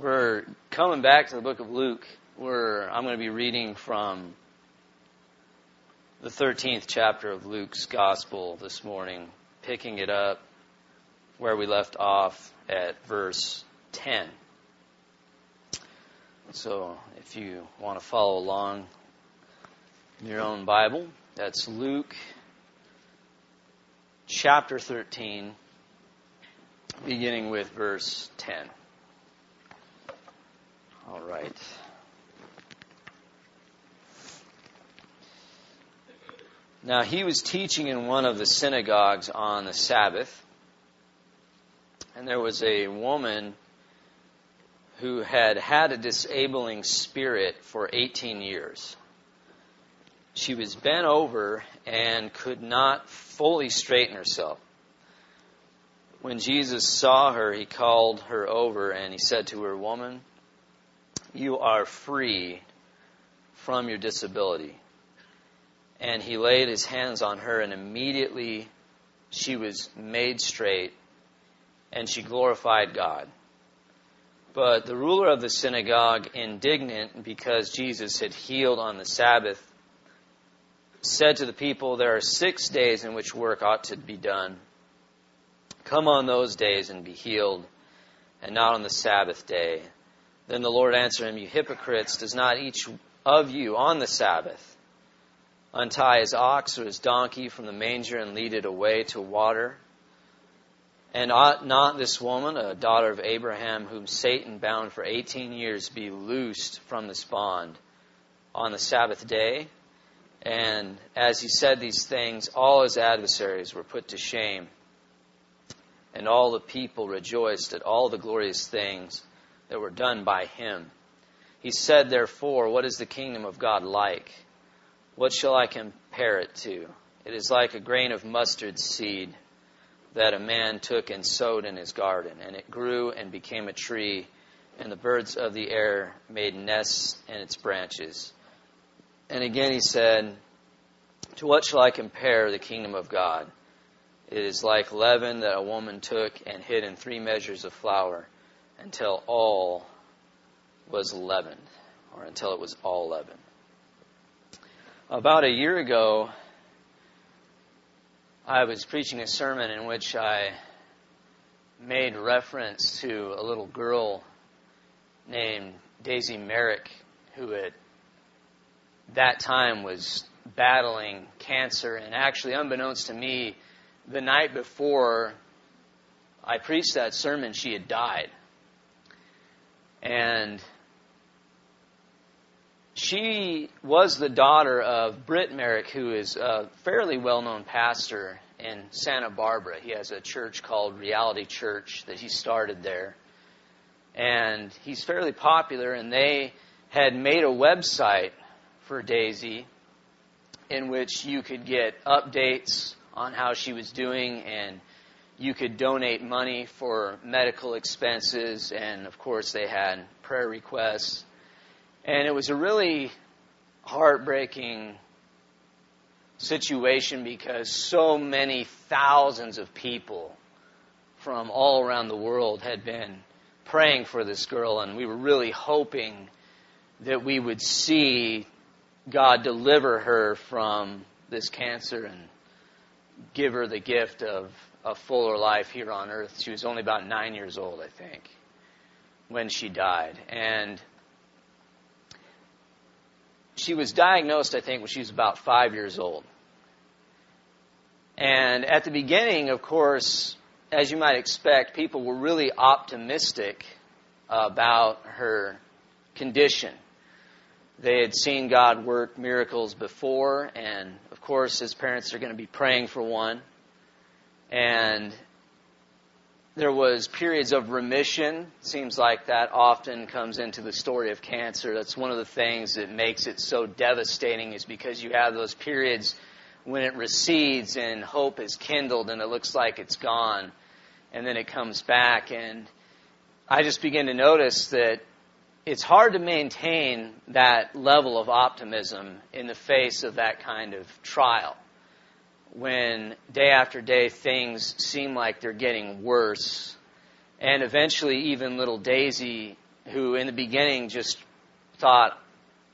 We're coming back to the book of Luke, where I'm going to be reading from the 13th chapter of Luke's Gospel this morning, picking it up where we left off at verse 10. So if you want to follow along in your own Bible, that's Luke chapter 13, beginning with verse 10. All right. Now he was teaching in one of the synagogues on the Sabbath, and there was a woman who had had a disabling spirit for 18 years. She was bent over and could not fully straighten herself. When Jesus saw her, he called her over and he said to her, Woman, you are free from your disability. And he laid his hands on her, and immediately she was made straight, and she glorified God. But the ruler of the synagogue, indignant because Jesus had healed on the Sabbath, said to the people, There are six days in which work ought to be done. Come on those days and be healed, and not on the Sabbath day. Then the Lord answered him, You hypocrites, does not each of you on the Sabbath untie his ox or his donkey from the manger and lead it away to water? And ought not this woman, a daughter of Abraham, whom Satan bound for 18 years, be loosed from this bond on the Sabbath day? And as he said these things, all his adversaries were put to shame. And all the people rejoiced at all the glorious things that were done by him. He said, therefore, what is the kingdom of God like? What shall I compare it to? It is like a grain of mustard seed that a man took and sowed in his garden, and it grew and became a tree, and the birds of the air made nests in its branches. And again he said, To what shall I compare the kingdom of God? It is like leaven that a woman took and hid in three measures of flour until all was leavened, or until it was all leavened. About a year ago, I was preaching a sermon in which I made reference to a little girl named Daisy Merrick, who at that time was battling cancer, and actually, unbeknownst to me, the night before I preached that sermon, she had died. And she was the daughter of Britt Merrick, who is a fairly well known pastor in Santa Barbara. He has a church called Reality Church that he started there. And he's fairly popular, and they had made a website for Daisy in which you could get updates on how she was doing and you could donate money for medical expenses, and of course, they had prayer requests. And it was a really heartbreaking situation because so many thousands of people from all around the world had been praying for this girl, and we were really hoping that we would see God deliver her from this cancer and give her the gift of a fuller life here on earth. She was only about nine years old, I think, when she died. And she was diagnosed, I think, when she was about five years old. And at the beginning, of course, as you might expect, people were really optimistic about her condition. They had seen God work miracles before, and of course, his parents are going to be praying for one. And there was periods of remission. Seems like that often comes into the story of cancer. That's one of the things that makes it so devastating is because you have those periods when it recedes and hope is kindled and it looks like it's gone and then it comes back and I just begin to notice that it's hard to maintain that level of optimism in the face of that kind of trial. When day after day things seem like they're getting worse, and eventually even little Daisy who in the beginning just thought,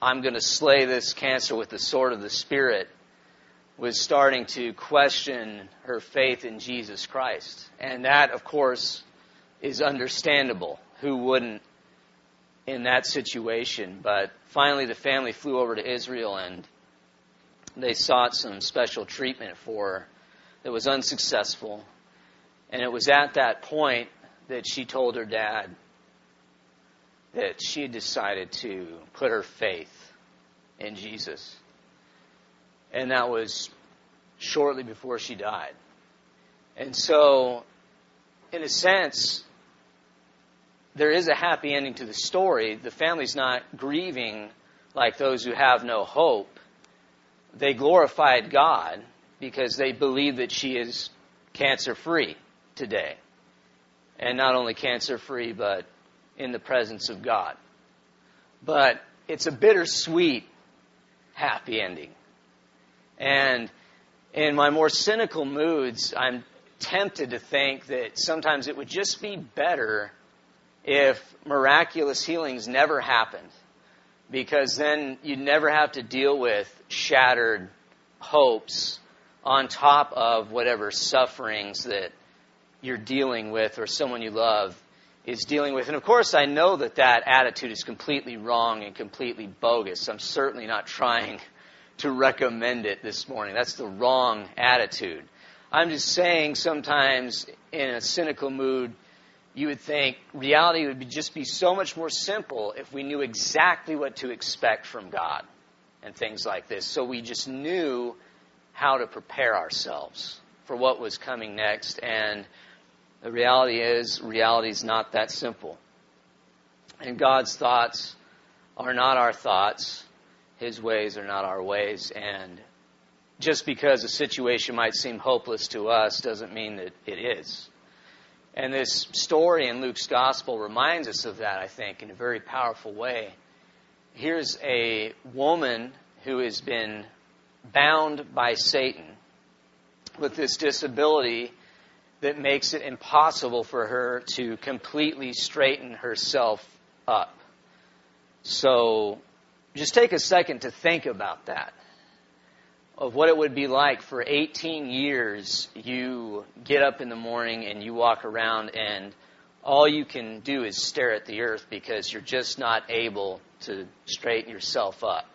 I'm going to slay this cancer with the sword of the Spirit, was starting to question her faith in Jesus Christ. And that, of course, is understandable. Who wouldn't in that situation? But finally, the family flew over to Israel and they sought some special treatment for her that was unsuccessful. And it was at that point that she told her dad that she had decided to put her faith in Jesus. And that was shortly before she died. And so, in a sense, there is a happy ending to the story. The family's not grieving like those who have no hope. They glorified God because they believe that she is cancer free today. And not only cancer free, but in the presence of God. But it's a bittersweet happy ending. And in my more cynical moods, I'm tempted to think that sometimes it would just be better if miraculous healings never happened. Because then you'd never have to deal with shattered hopes on top of whatever sufferings that you're dealing with or someone you love is dealing with. And of course, I know that that attitude is completely wrong and completely bogus. I'm certainly not trying to recommend it this morning. That's the wrong attitude. I'm just saying sometimes in a cynical mood, you would think reality would be, just be so much more simple if we knew exactly what to expect from God and things like this. So we just knew how to prepare ourselves for what was coming next. And the reality is, reality is not that simple. And God's thoughts are not our thoughts. His ways are not our ways. And just because a situation might seem hopeless to us doesn't mean that it is. And this story in Luke's gospel reminds us of that, I think, in a very powerful way. Here's a woman who has been bound by Satan with this disability that makes it impossible for her to completely straighten herself up. So just take a second to think about that. Of what it would be like for 18 years, you get up in the morning and you walk around and all you can do is stare at the earth because you're just not able to straighten yourself up.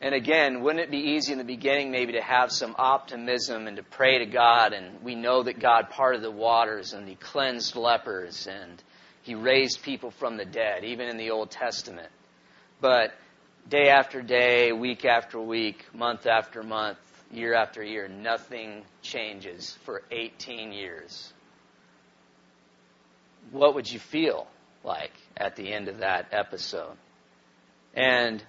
And again, wouldn't it be easy in the beginning maybe to have some optimism and to pray to God? And we know that God parted the waters and He cleansed lepers and He raised people from the dead, even in the Old Testament. But day after day, week after week, month after month, year after year, nothing changes for 18 years. What would you feel like at the end of that episode? And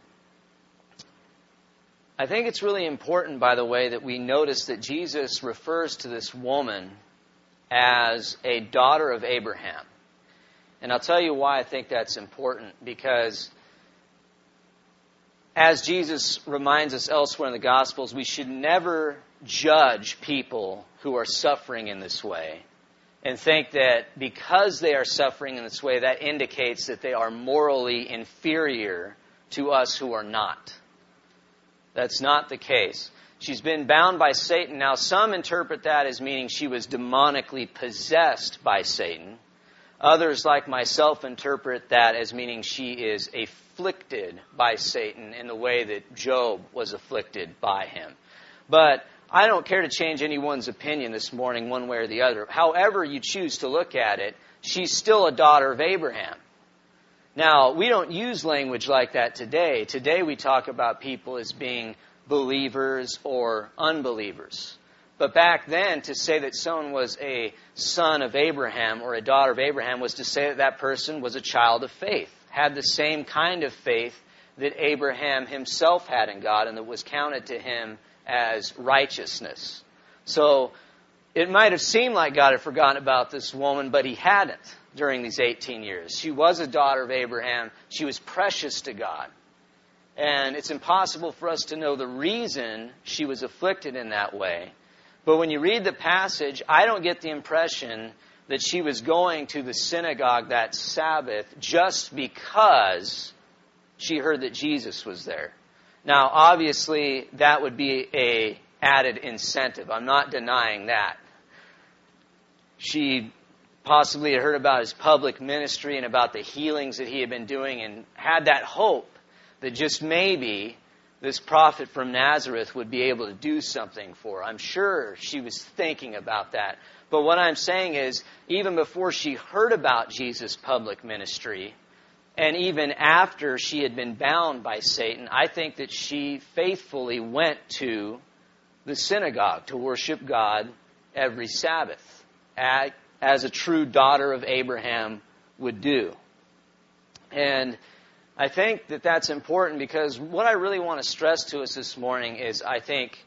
I think it's really important, by the way, that we notice that Jesus refers to this woman as a daughter of Abraham. And I'll tell you why I think that's important because as Jesus reminds us elsewhere in the Gospels, we should never judge people who are suffering in this way and think that because they are suffering in this way, that indicates that they are morally inferior to us who are not. That's not the case. She's been bound by Satan. Now, some interpret that as meaning she was demonically possessed by Satan. Others, like myself, interpret that as meaning she is afflicted by Satan in the way that Job was afflicted by him. But I don't care to change anyone's opinion this morning, one way or the other. However, you choose to look at it, she's still a daughter of Abraham. Now, we don't use language like that today. Today we talk about people as being believers or unbelievers. But back then, to say that someone was a son of Abraham or a daughter of Abraham was to say that that person was a child of faith, had the same kind of faith that Abraham himself had in God and that was counted to him as righteousness. So it might have seemed like God had forgotten about this woman, but he hadn't during these 18 years. She was a daughter of Abraham. She was precious to God. And it's impossible for us to know the reason she was afflicted in that way. But when you read the passage, I don't get the impression that she was going to the synagogue that Sabbath just because she heard that Jesus was there. Now, obviously, that would be a added incentive. I'm not denying that. She possibly had heard about his public ministry and about the healings that he had been doing and had that hope that just maybe this prophet from Nazareth would be able to do something for. I'm sure she was thinking about that. But what I'm saying is, even before she heard about Jesus' public ministry, and even after she had been bound by Satan, I think that she faithfully went to the synagogue to worship God every Sabbath, as a true daughter of Abraham would do. And I think that that's important because what I really want to stress to us this morning is I think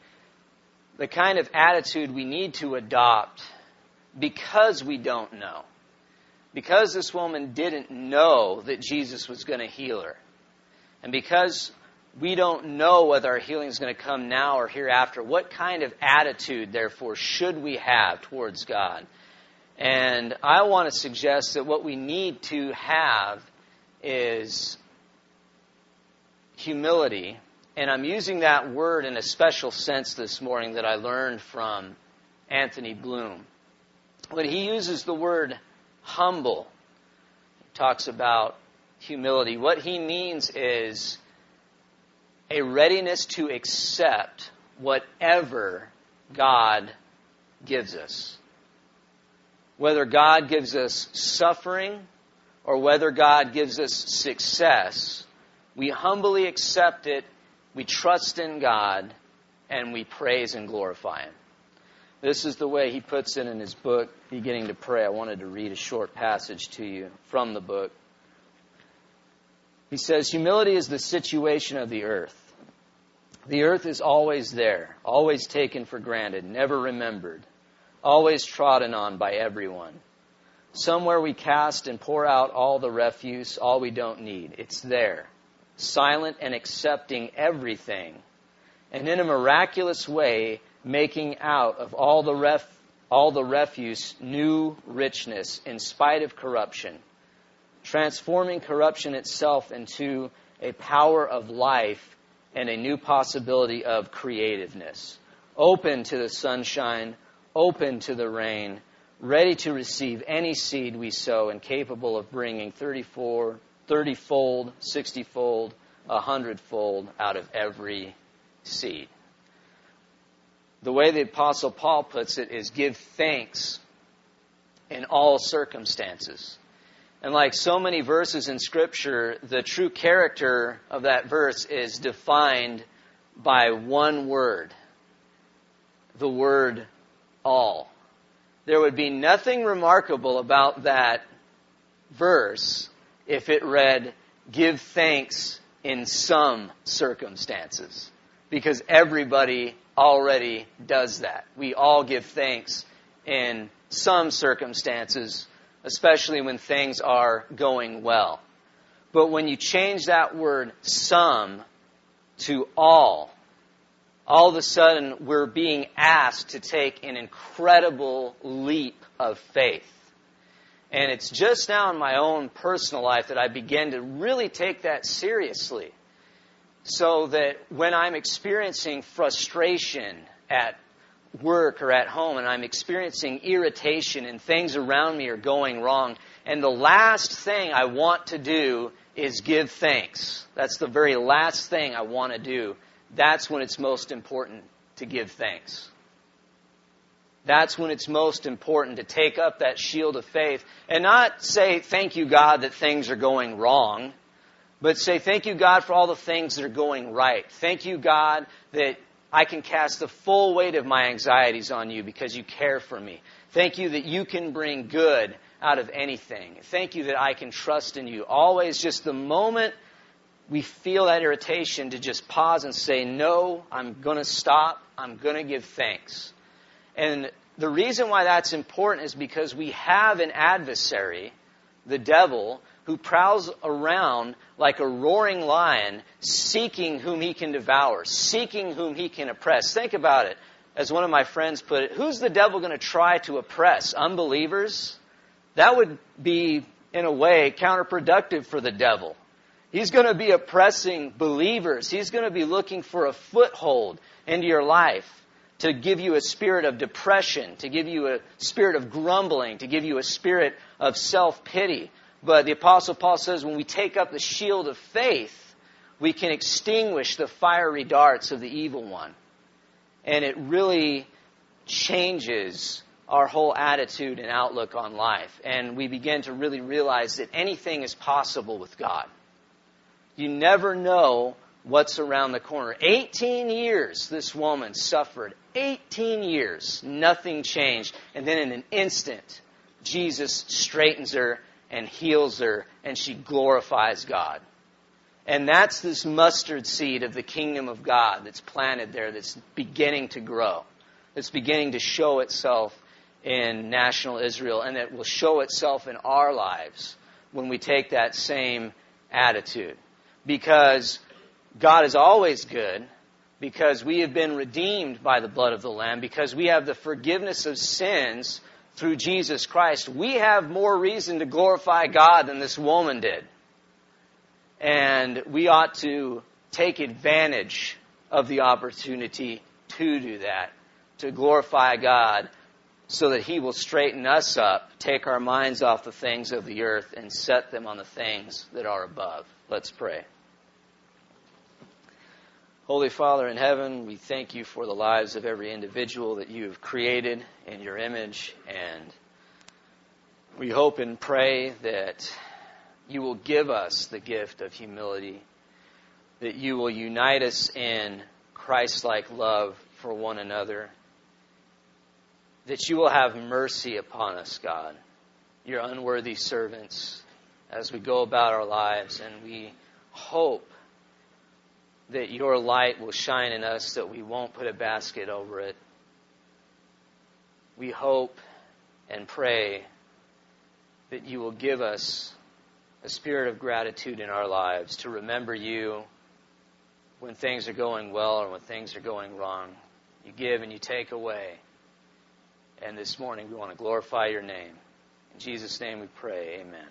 the kind of attitude we need to adopt because we don't know. Because this woman didn't know that Jesus was going to heal her. And because we don't know whether our healing is going to come now or hereafter, what kind of attitude, therefore, should we have towards God? And I want to suggest that what we need to have is humility. And I'm using that word in a special sense this morning that I learned from Anthony Bloom. When he uses the word humble, talks about humility. What he means is a readiness to accept whatever God gives us. Whether God gives us suffering or whether God gives us success, we humbly accept it, we trust in God, and we praise and glorify Him. This is the way he puts it in his book, Beginning to Pray. I wanted to read a short passage to you from the book. He says, Humility is the situation of the earth. The earth is always there, always taken for granted, never remembered, always trodden on by everyone. Somewhere we cast and pour out all the refuse, all we don't need. It's there silent and accepting everything, and in a miraculous way, making out of all the, ref, all the refuse new richness in spite of corruption, transforming corruption itself into a power of life and a new possibility of creativeness. Open to the sunshine, open to the rain, ready to receive any seed we sow and capable of bringing 34 30 fold, 60 fold, 100 fold out of every seed. The way the Apostle Paul puts it is give thanks in all circumstances. And like so many verses in Scripture, the true character of that verse is defined by one word the word all. There would be nothing remarkable about that verse if it read, Give thanks in some circumstances. Because everybody already does that. We all give thanks in some circumstances, especially when things are going well. But when you change that word some to all, all of a sudden we're being asked to take an incredible leap of faith. And it's just now in my own personal life that I begin to really take that seriously. So that when I'm experiencing frustration at work or at home and I'm experiencing irritation and things around me are going wrong, and the last thing I want to do is give thanks. That's the very last thing I want to do. That's when it's most important to give thanks. That's when it's most important to take up that shield of faith and not say, thank you, God, that things are going wrong, but say, thank you, God, for all the things that are going right. Thank you, God, that I can cast the full weight of my anxieties on you because you care for me. Thank you that you can bring good out of anything. Thank you that I can trust in you. Always just the moment we feel that irritation to just pause and say, no, I'm going to stop. I'm going to give thanks. And the reason why that's important is because we have an adversary, the devil, who prowls around like a roaring lion, seeking whom he can devour, seeking whom he can oppress. Think about it. As one of my friends put it, who's the devil going to try to oppress? Unbelievers? that would be, in a way, counterproductive for the devil. He's going to be oppressing believers. He's going to be looking for a foothold into your life to give you a spirit of depression, to give you a spirit of grumbling, to give you a spirit of self pity. But the Apostle Paul says when we take up the shield of faith, we can extinguish the fiery darts of the evil one. And it really changes our whole attitude and outlook on life. And we begin to really realize that anything is possible with God. You never know what's around the corner. 18 years this woman suffered. 18 years. Nothing changed. And then in an instant, Jesus straightens her and heals her, and she glorifies God. And that's this mustard seed of the kingdom of God that's planted there, that's beginning to grow, that's beginning to show itself in national Israel, and that will show itself in our lives when we take that same attitude. Because God is always good, because we have been redeemed by the blood of the Lamb, because we have the forgiveness of sins through Jesus Christ, we have more reason to glorify God than this woman did. And we ought to take advantage of the opportunity to do that, to glorify God so that He will straighten us up, take our minds off the things of the earth, and set them on the things that are above. Let's pray. Holy Father in heaven, we thank you for the lives of every individual that you have created in your image, and we hope and pray that you will give us the gift of humility, that you will unite us in Christ like love for one another, that you will have mercy upon us, God, your unworthy servants, as we go about our lives, and we hope that your light will shine in us, that we won't put a basket over it. We hope and pray that you will give us a spirit of gratitude in our lives to remember you when things are going well or when things are going wrong. You give and you take away. And this morning we want to glorify your name. In Jesus' name we pray. Amen.